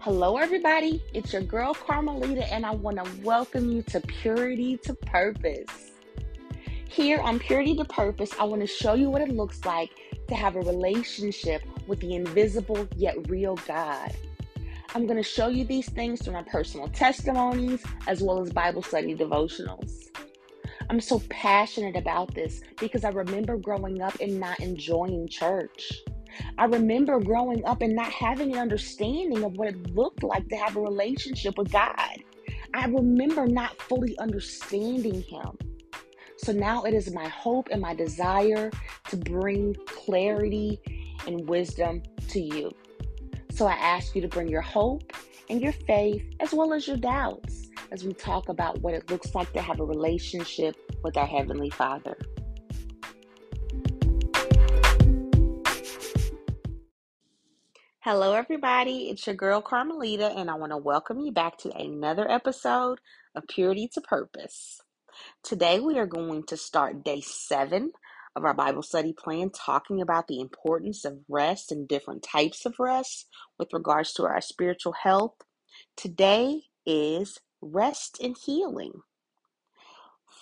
Hello, everybody. It's your girl Carmelita, and I want to welcome you to Purity to Purpose. Here on Purity to Purpose, I want to show you what it looks like to have a relationship with the invisible yet real God. I'm going to show you these things through my personal testimonies as well as Bible study devotionals. I'm so passionate about this because I remember growing up and not enjoying church. I remember growing up and not having an understanding of what it looked like to have a relationship with God. I remember not fully understanding Him. So now it is my hope and my desire to bring clarity and wisdom to you. So I ask you to bring your hope and your faith as well as your doubts as we talk about what it looks like to have a relationship with our Heavenly Father. Hello, everybody. It's your girl Carmelita, and I want to welcome you back to another episode of Purity to Purpose. Today, we are going to start day seven of our Bible study plan, talking about the importance of rest and different types of rest with regards to our spiritual health. Today is rest and healing.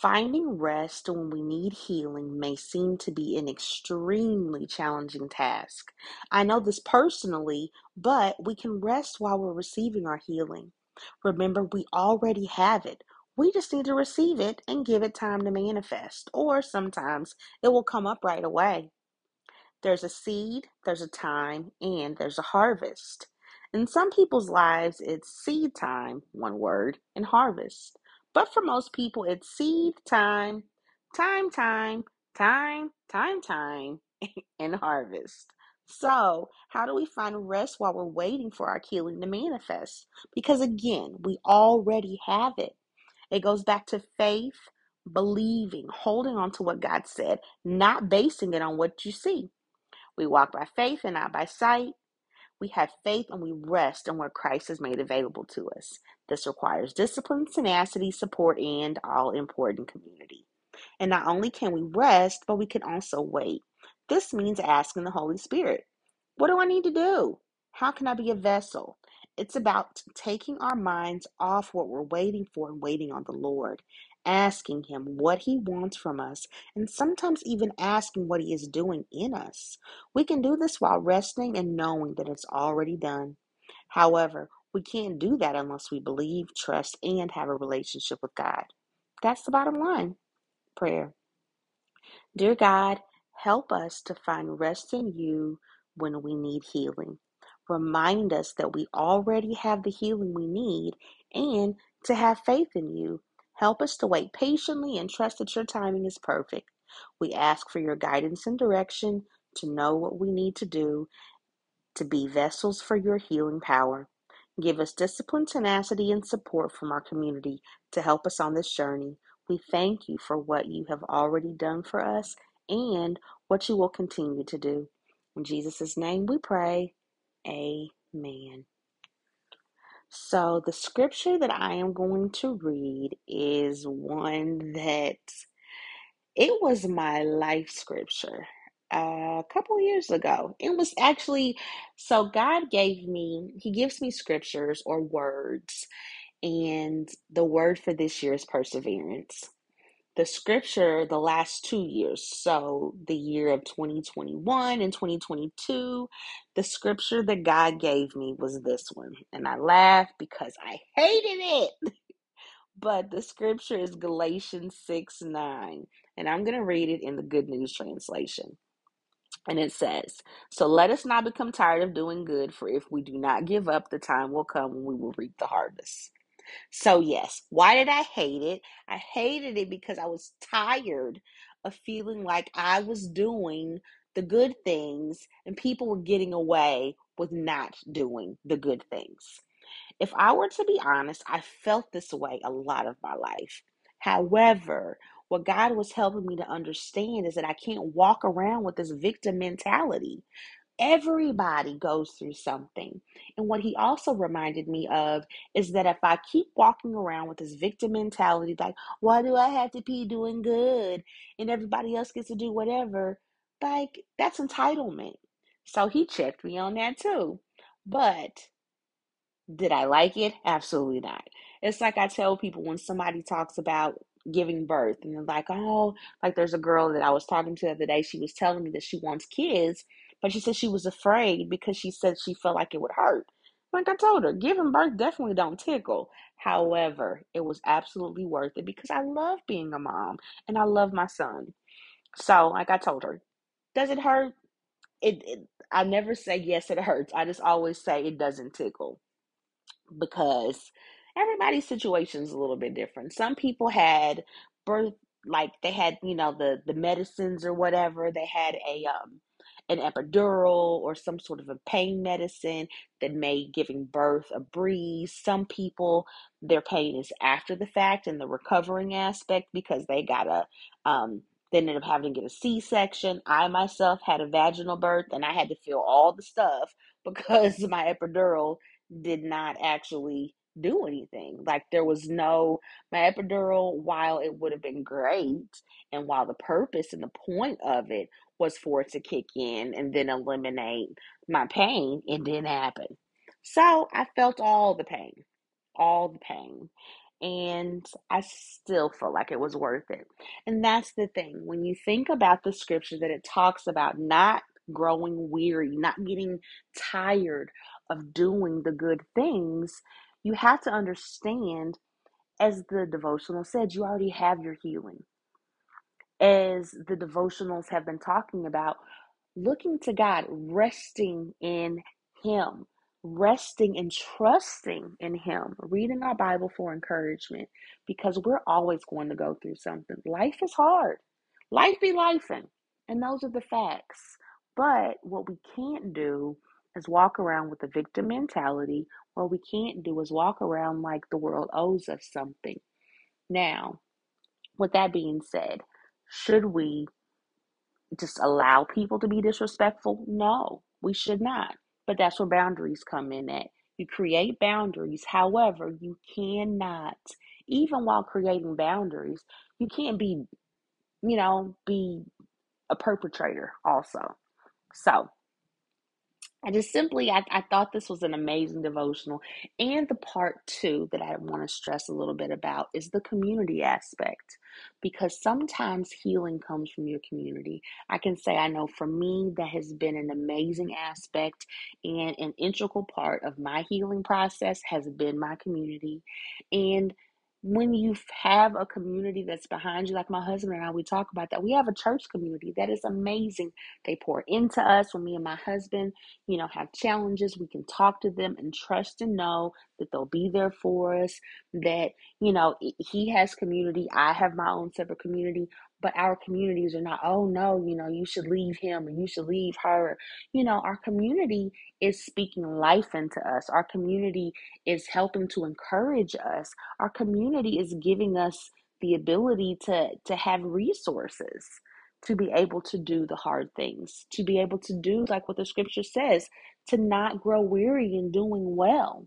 Finding rest when we need healing may seem to be an extremely challenging task. I know this personally, but we can rest while we're receiving our healing. Remember, we already have it. We just need to receive it and give it time to manifest, or sometimes it will come up right away. There's a seed, there's a time, and there's a harvest. In some people's lives, it's seed time, one word, and harvest. But for most people, it's seed time, time, time, time, time, time, and harvest. So, how do we find rest while we're waiting for our healing to manifest? Because again, we already have it. It goes back to faith, believing, holding on to what God said, not basing it on what you see. We walk by faith and not by sight. We have faith and we rest in what Christ has made available to us. This requires discipline, tenacity, support, and all important community. And not only can we rest, but we can also wait. This means asking the Holy Spirit, What do I need to do? How can I be a vessel? It's about taking our minds off what we're waiting for and waiting on the Lord asking Him what He wants from us, and sometimes even asking what He is doing in us. We can do this while resting and knowing that it's already done. However, we can't do that unless we believe, trust, and have a relationship with God. That's the bottom line. Prayer. Dear God, help us to find rest in you when we need healing. Remind us that we already have the healing we need and to have faith in you Help us to wait patiently and trust that your timing is perfect. We ask for your guidance and direction to know what we need to do to be vessels for your healing power. Give us discipline, tenacity, and support from our community to help us on this journey. We thank you for what you have already done for us and what you will continue to do. In Jesus' name we pray. Amen. So, the scripture that I am going to read is one that it was my life scripture a couple years ago. It was actually so God gave me, He gives me scriptures or words, and the word for this year is perseverance the scripture the last two years. So, the year of 2021 and 2022, the scripture that God gave me was this one. And I laugh because I hated it. But the scripture is Galatians 6 9. And I'm going to read it in the Good News Translation. And it says, So let us not become tired of doing good, for if we do not give up, the time will come when we will reap the harvest. So, yes, why did I hate it? I hated it because I was tired of feeling like I was doing the good things and people were getting away with not doing the good things. If I were to be honest, I felt this way a lot of my life. However, what God was helping me to understand is that I can't walk around with this victim mentality. Everybody goes through something. And what he also reminded me of is that if I keep walking around with this victim mentality, like, why do I have to be doing good and everybody else gets to do whatever? Like, that's entitlement. So he checked me on that too. But Did I like it? Absolutely not. It's like I tell people when somebody talks about giving birth and like, oh, like there's a girl that I was talking to the other day. She was telling me that she wants kids, but she said she was afraid because she said she felt like it would hurt. Like I told her, giving birth definitely don't tickle. However, it was absolutely worth it because I love being a mom and I love my son. So, like I told her, does it hurt? It, it I never say yes, it hurts. I just always say it doesn't tickle because everybody's situation is a little bit different. Some people had birth like they had, you know, the the medicines or whatever. They had a um an epidural or some sort of a pain medicine that made giving birth a breeze. Some people their pain is after the fact and the recovering aspect because they got a um they ended up having to get a C-section. I myself had a vaginal birth and I had to feel all the stuff because my epidural did not actually do anything. Like there was no my epidural, while it would have been great, and while the purpose and the point of it was for it to kick in and then eliminate my pain, it didn't happen. So I felt all the pain, all the pain. And I still felt like it was worth it. And that's the thing. When you think about the scripture that it talks about not growing weary, not getting tired of doing the good things, you have to understand, as the devotional said, you already have your healing. As the devotionals have been talking about, looking to God, resting in Him, resting and trusting in Him, reading our Bible for encouragement, because we're always going to go through something. Life is hard. Life be lifing. And those are the facts. But what we can't do is walk around with a victim mentality. What we can't do is walk around like the world owes us something. Now, with that being said, should we just allow people to be disrespectful? No, we should not. But that's where boundaries come in at. You create boundaries. However, you cannot, even while creating boundaries, you can't be, you know, be a perpetrator also. So, I just simply, I, I thought this was an amazing devotional. And the part two that I want to stress a little bit about is the community aspect. Because sometimes healing comes from your community. I can say, I know for me, that has been an amazing aspect and an integral part of my healing process has been my community. And when you have a community that's behind you, like my husband and I, we talk about that. We have a church community that is amazing. They pour into us when me and my husband, you know, have challenges. We can talk to them and trust and know that they'll be there for us. That, you know, he has community. I have my own separate community, but our communities are not, oh no, you know, you should leave him or you should leave her. You know, our community is speaking life into us. Our community is helping to encourage us. Our community is giving us the ability to to have resources to be able to do the hard things, to be able to do like what the scripture says, to not grow weary in doing well.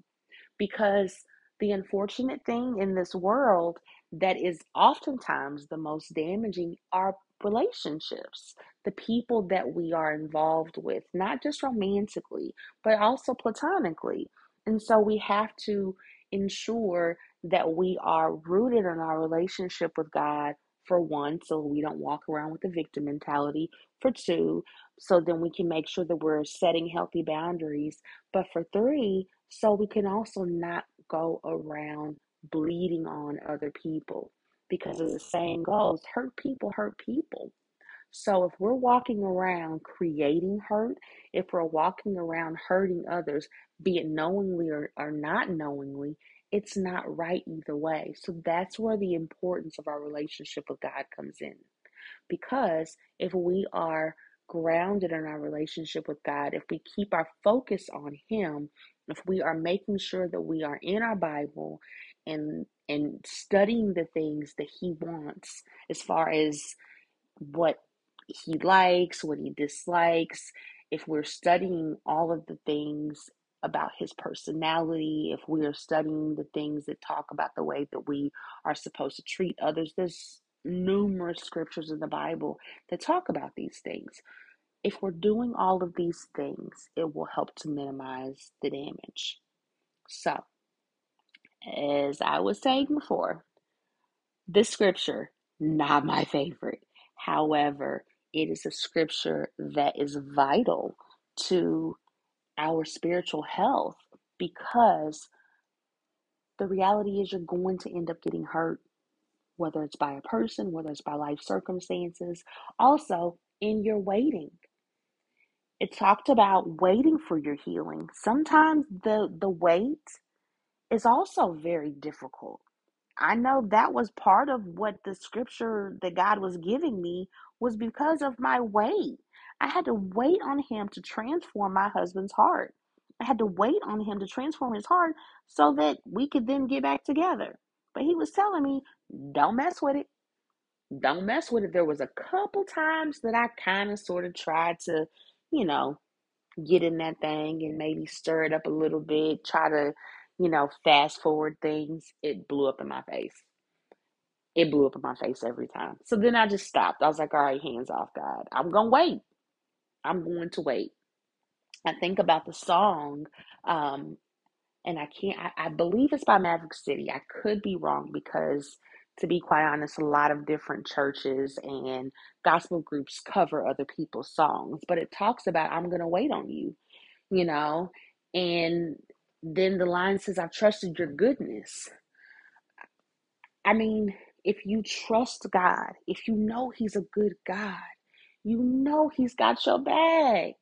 Because the unfortunate thing in this world that is oftentimes the most damaging are relationships, the people that we are involved with, not just romantically, but also platonically. And so we have to ensure that we are rooted in our relationship with God, for one, so we don't walk around with a victim mentality, for two, so then we can make sure that we're setting healthy boundaries, but for three, so we can also not go around bleeding on other people. Because as the saying goes, hurt people hurt people. So if we're walking around creating hurt, if we're walking around hurting others, be it knowingly or, or not knowingly, it's not right either way. So that's where the importance of our relationship with God comes in. Because if we are grounded in our relationship with God, if we keep our focus on Him, if we are making sure that we are in our Bible and and studying the things that He wants as far as what he likes, what he dislikes, if we're studying all of the things about his personality, if we are studying the things that talk about the way that we are supposed to treat others, there's numerous scriptures in the Bible that talk about these things. If we're doing all of these things, it will help to minimize the damage. So, as I was saying before, this scripture, not my favorite. However, it is a scripture that is vital to our spiritual health because the reality is you're going to end up getting hurt, whether it's by a person, whether it's by life circumstances. Also, in your waiting. It talked about waiting for your healing. Sometimes the the wait is also very difficult. I know that was part of what the scripture that God was giving me was because of my wait. I had to wait on Him to transform my husband's heart. I had to wait on Him to transform his heart so that we could then get back together. But He was telling me, don't mess with it. Don't mess with it. There was a couple times that I kind of sort of tried to, you know, get in that thing and maybe stir it up a little bit, try to, you know, fast forward things, it blew up in my face. It blew up in my face every time. So then I just stopped. I was like, all right, hands off, God. I'm going to wait. I'm going to wait. I think about the song, um, and I can't, I, I believe it's by Maverick City. I could be wrong because, to be quite honest, a lot of different churches and gospel groups cover other people's songs, but it talks about, I'm going to wait on you you know, and then the line says, I've trusted your goodness. I mean, if you trust God, if you know He's a good God, you know He's got your back.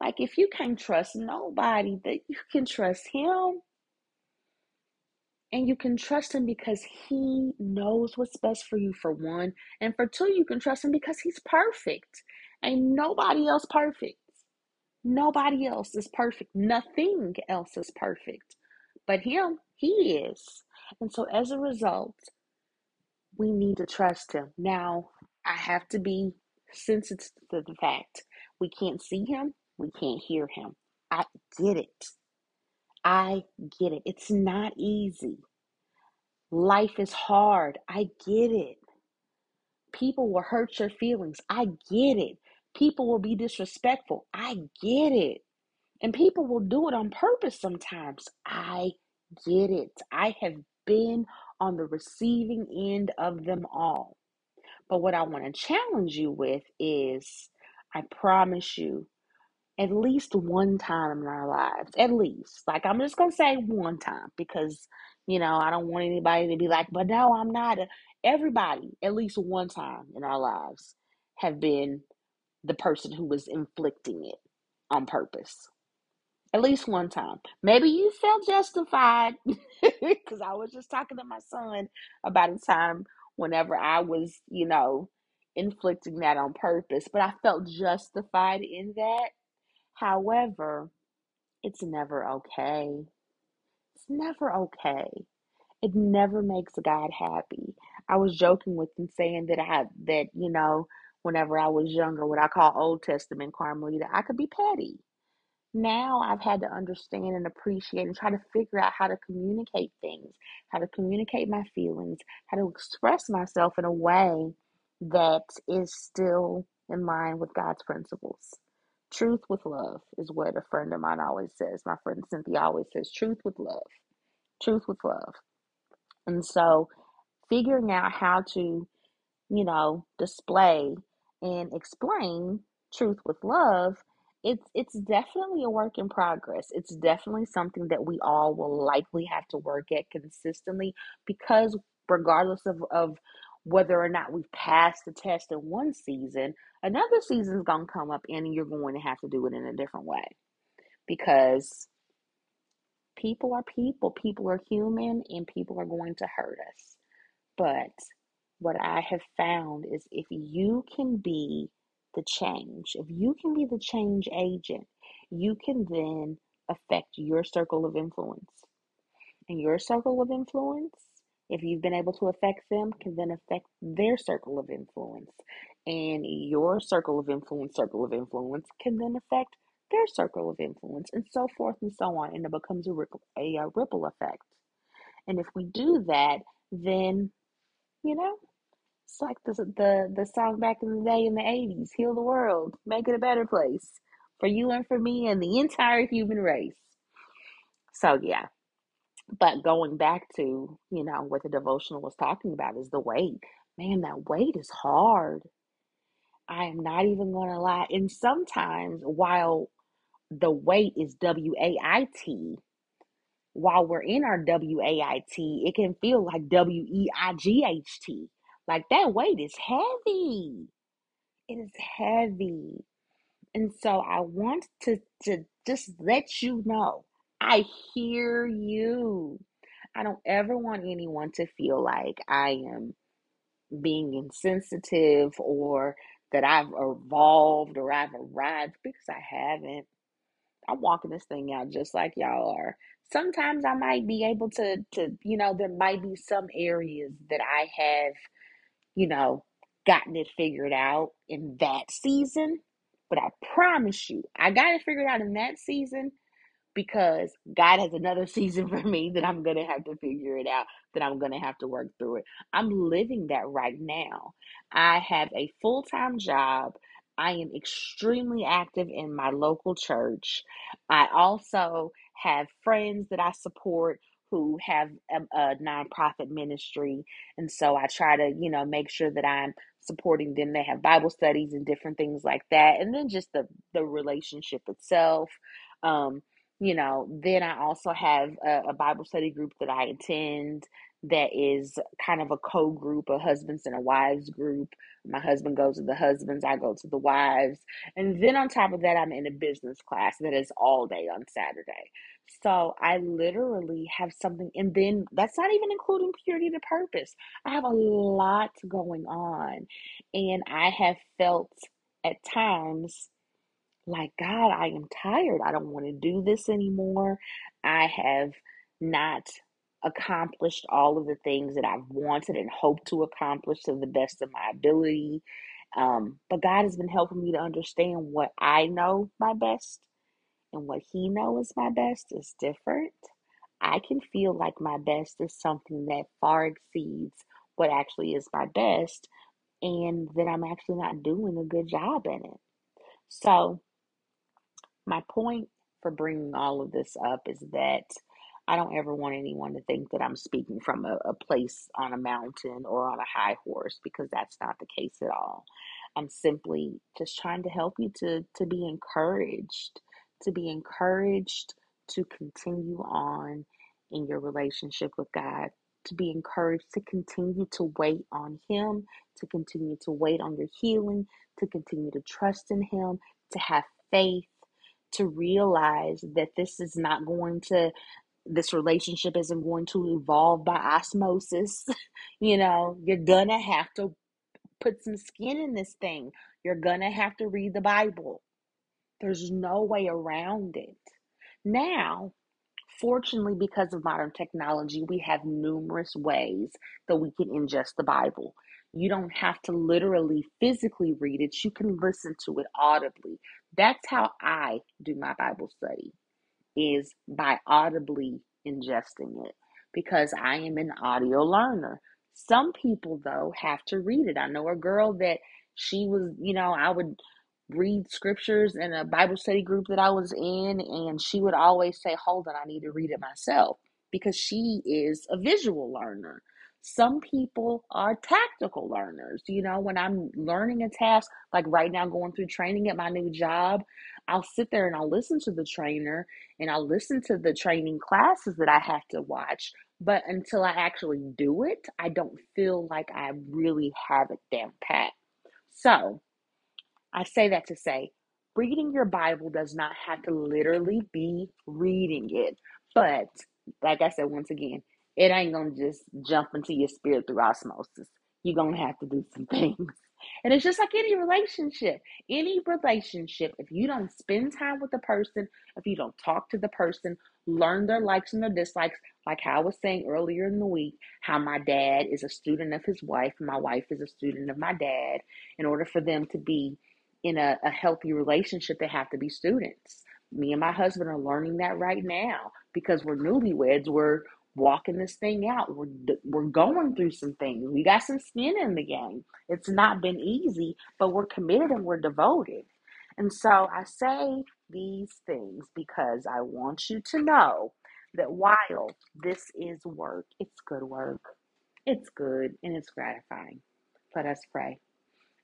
Like, if you can't trust nobody, that you can trust Him. And you can trust him because he knows what's best for you, for one. And for two, you can trust him because he's perfect. Ain't nobody else perfect. Nobody else is perfect. Nothing else is perfect. But Him, He is. And so as a result, we need to trust Him. Now, I have to be sensitive to the fact we can't see Him, we can't hear Him. I get it. I get it. It's not easy. Life is hard. I get it. People will hurt your feelings. I get it. People will be disrespectful. I get it. And people will do it on purpose sometimes. I get it. I have been on the receiving end of them all. But what I want to challenge you with is I promise you, at least one time in our lives, at least, like I'm just going to say one time because, you know, I don't want anybody to be like, but no, I'm not. Everybody, at least one time in our lives, have been the person who was inflicting it on purpose at least one time. Maybe you felt justified because I was just talking to my son about a time whenever I was, you know, inflicting that on purpose, but I felt justified in that. However, it's never okay. It's never okay. It never makes God happy. I was joking with him saying that I that, you know, whenever I was younger, what I call Old Testament Carmelita, I could be petty now I've had to understand and appreciate and try to figure out how to communicate things, how to communicate my feelings, how to express myself in a way that is still in line with God's principles. Truth with love is what a friend of mine always says. My friend Cynthia always says, truth with love. Truth with love. And so figuring out how to, you know, display and explain truth with love it's it's definitely a work in progress. It's definitely something that we all will likely have to work at consistently because regardless of, of whether or not we've passed the test in one season, another season's gonna come up and you're going to have to do it in a different way. Because people are people, people are human, and people are going to hurt us. But what I have found is if you can be the change, if you can be the change agent, you can then affect your circle of influence. And your circle of influence, if you've been able to affect them, can then affect their circle of influence. And your circle of influence, circle of influence, can then affect their circle of influence, and so forth and so on. And it becomes a ripple, a, a ripple effect. And if we do that, then, you know, it's like the, the the song back in the day in the 80s, heal the world, make it a better place for you and for me and the entire human race. So yeah. But going back to, you know, what the devotional was talking about is the wait. Man, that wait is hard. I am not even going to lie. And sometimes while the wait is W A I T, while we're in our W A I T, it can feel like W E I G H T. Like that weight is heavy. It is heavy. And so I want to, to just let you know I hear you. I don't ever want anyone to feel like I am being insensitive or that I've evolved or I've arrived because I haven't. I'm walking this thing out just like y'all are. Sometimes I might be able to to you know there might be some areas that I have you know gotten it figured out in that season, but I promise you I got it figured out in that season because God has another season for me that I'm going to have to figure it out, that I'm going to have to work through it. I'm living that right now. I have a full time job. I am extremely active in my local church. I also have friends that I support who have a, a nonprofit ministry. And so I try to, you know, make sure that I'm supporting them. They have Bible studies and different things like that. And then just the, the relationship itself. Um, you know, then I also have a, a Bible study group that I attend that is kind of a co group, a husbands and a wives group. My husband goes to the husbands, I go to the wives. And then on top of that, I'm in a business class that is all day on Saturday. So I literally have something, and then that's not even including purity to purpose. I have a lot going on, and I have felt at times like, God, I am tired. I don't want to do this anymore. I have not accomplished all of the things that I've wanted and hoped to accomplish to the best of my ability. Um, but God has been helping me to understand what I know my best and what He knows my best is different. I can feel like my best is something that far exceeds what actually is my best, and that I'm actually not doing a good job in it. So, my point for bringing all of this up is that I don't ever want anyone to think that I'm speaking from a, a place on a mountain or on a high horse because that's not the case at all. I'm simply just trying to help you to, to be encouraged, to be encouraged to continue on in your relationship with God, to be encouraged to continue to wait on Him, to continue to wait on your healing, to continue to trust in Him, to have faith to realize that this is not going to this relationship isn't going to evolve by osmosis. You know you're gonna have to put some skin in this thing. You're gonna have to read the bible. There's no way around it. Now fortunately because of modern technology we have numerous ways that we can ingest the bible. You don't have to literally physically read it. You can listen to it audibly that's how I do my Bible study is by audibly ingesting it because I am an audio learner. Some people though have to read it. I know a girl that she was, you know, I would read scriptures in a Bible study group that I was in and she would always say, "Hold on, I need to read it myself." Because she is a visual learner. Some people are tactical learners. You know, when I'm learning a task, like right now going through training at my new job, I'll sit there and I'll listen to the trainer and I'll listen to the training classes that I have to watch. But until I actually do it, I don't feel like I really have it down pat. So I say that to say, reading your Bible does not have to literally be reading it. But like I said, once again, it ain't gonna just jump into your spirit through osmosis. You're gonna have to do some things. And it's just like any relationship. Any relationship, if you don't spend time with the person, if you don't talk to the person, learn their likes and their dislikes, like how I was saying earlier in the week, how my dad is a student of his wife, my wife is a student of my dad. In order for them to be in a, a healthy relationship, they have to be students. Me and my husband are learning that right now because we're newlyweds. We're walking this thing out. We're we're going through some things. We got some skin in the game. It's not been easy, but we're committed and we're devoted. And so I say these things because I want you to know that while this is work, it's good work. It's good and it's gratifying. Let us pray.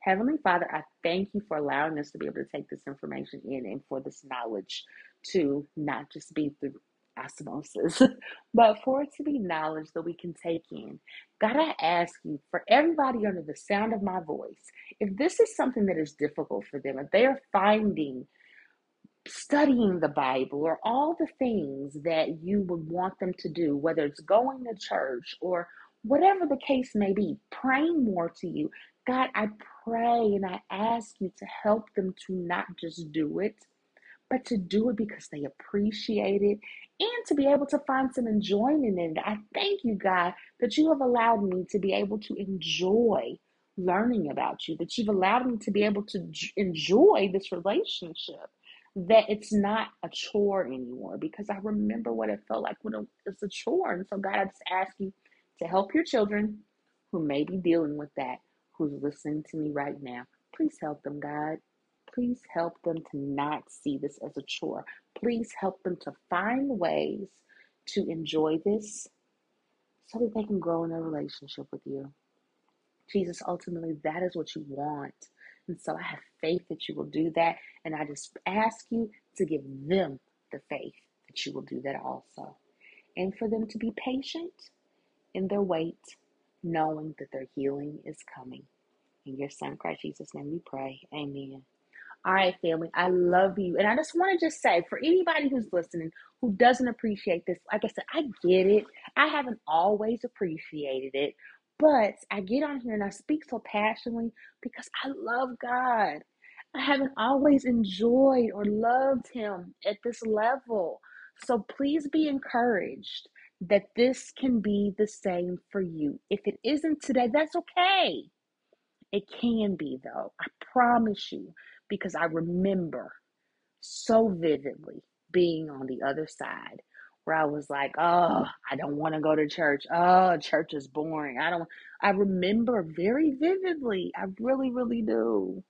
Heavenly Father, I thank you for allowing us to be able to take this information in and for this knowledge to not just be through osmosis, but for it to be knowledge that we can take in. God, I ask you for everybody under the sound of my voice, if this is something that is difficult for them, if they are finding studying the Bible or all the things that you would want them to do, whether it's going to church or whatever the case may be, praying more to you. God, I pray and I ask you to help them to not just do it, but to do it because they appreciate it and to be able to find some enjoyment in it. I thank you, God, that you have allowed me to be able to enjoy learning about you, that you've allowed me to be able to enjoy this relationship that it's not a chore anymore because I remember what it felt like when it was a chore. And so, God, I just ask you to help your children who may be dealing with that, who's listening to me right now. Please help them, God. Please help them to not see this as a chore. Please help them to find ways to enjoy this so that they can grow in a relationship with you. Jesus, ultimately, that is what you want. And so I have faith that you will do that. And I just ask you to give them the faith that you will do that also. And for them to be patient in their wait, knowing that their healing is coming. In your son, Christ Jesus' name we pray. Amen. All right, family, I love you. And I just want to just say for anybody who's listening who doesn't appreciate this, like I said, I get it. I haven't always appreciated it, but I get on here and I speak so passionately because I love God. I haven't always enjoyed or loved Him at this level. So please be encouraged that this can be the same for you. If it isn't today, that's okay. It can be, though. I promise you, because I remember so vividly being on the other side where I was like, oh, I don't want to go to church. Oh, church is boring. I don't, I remember very vividly. I really, really do.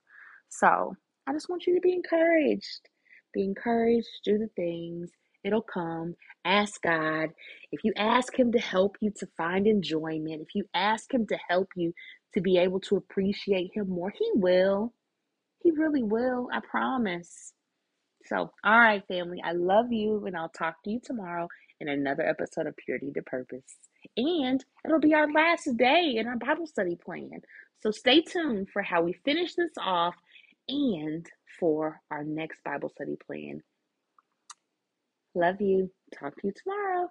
So I just want you to be encouraged. Be encouraged, do the things. It'll come. Ask God. If you ask Him to help you to find enjoyment, if you ask Him to help you to be able to appreciate Him more, He will. He really will. I promise. So, all right, family, I love you, and I'll talk to you tomorrow in another episode of Purity to Purpose. And it'll be our last day in our Bible study plan. So, stay tuned for how we finish this off and for our next Bible study plan. Love you. Talk to you tomorrow.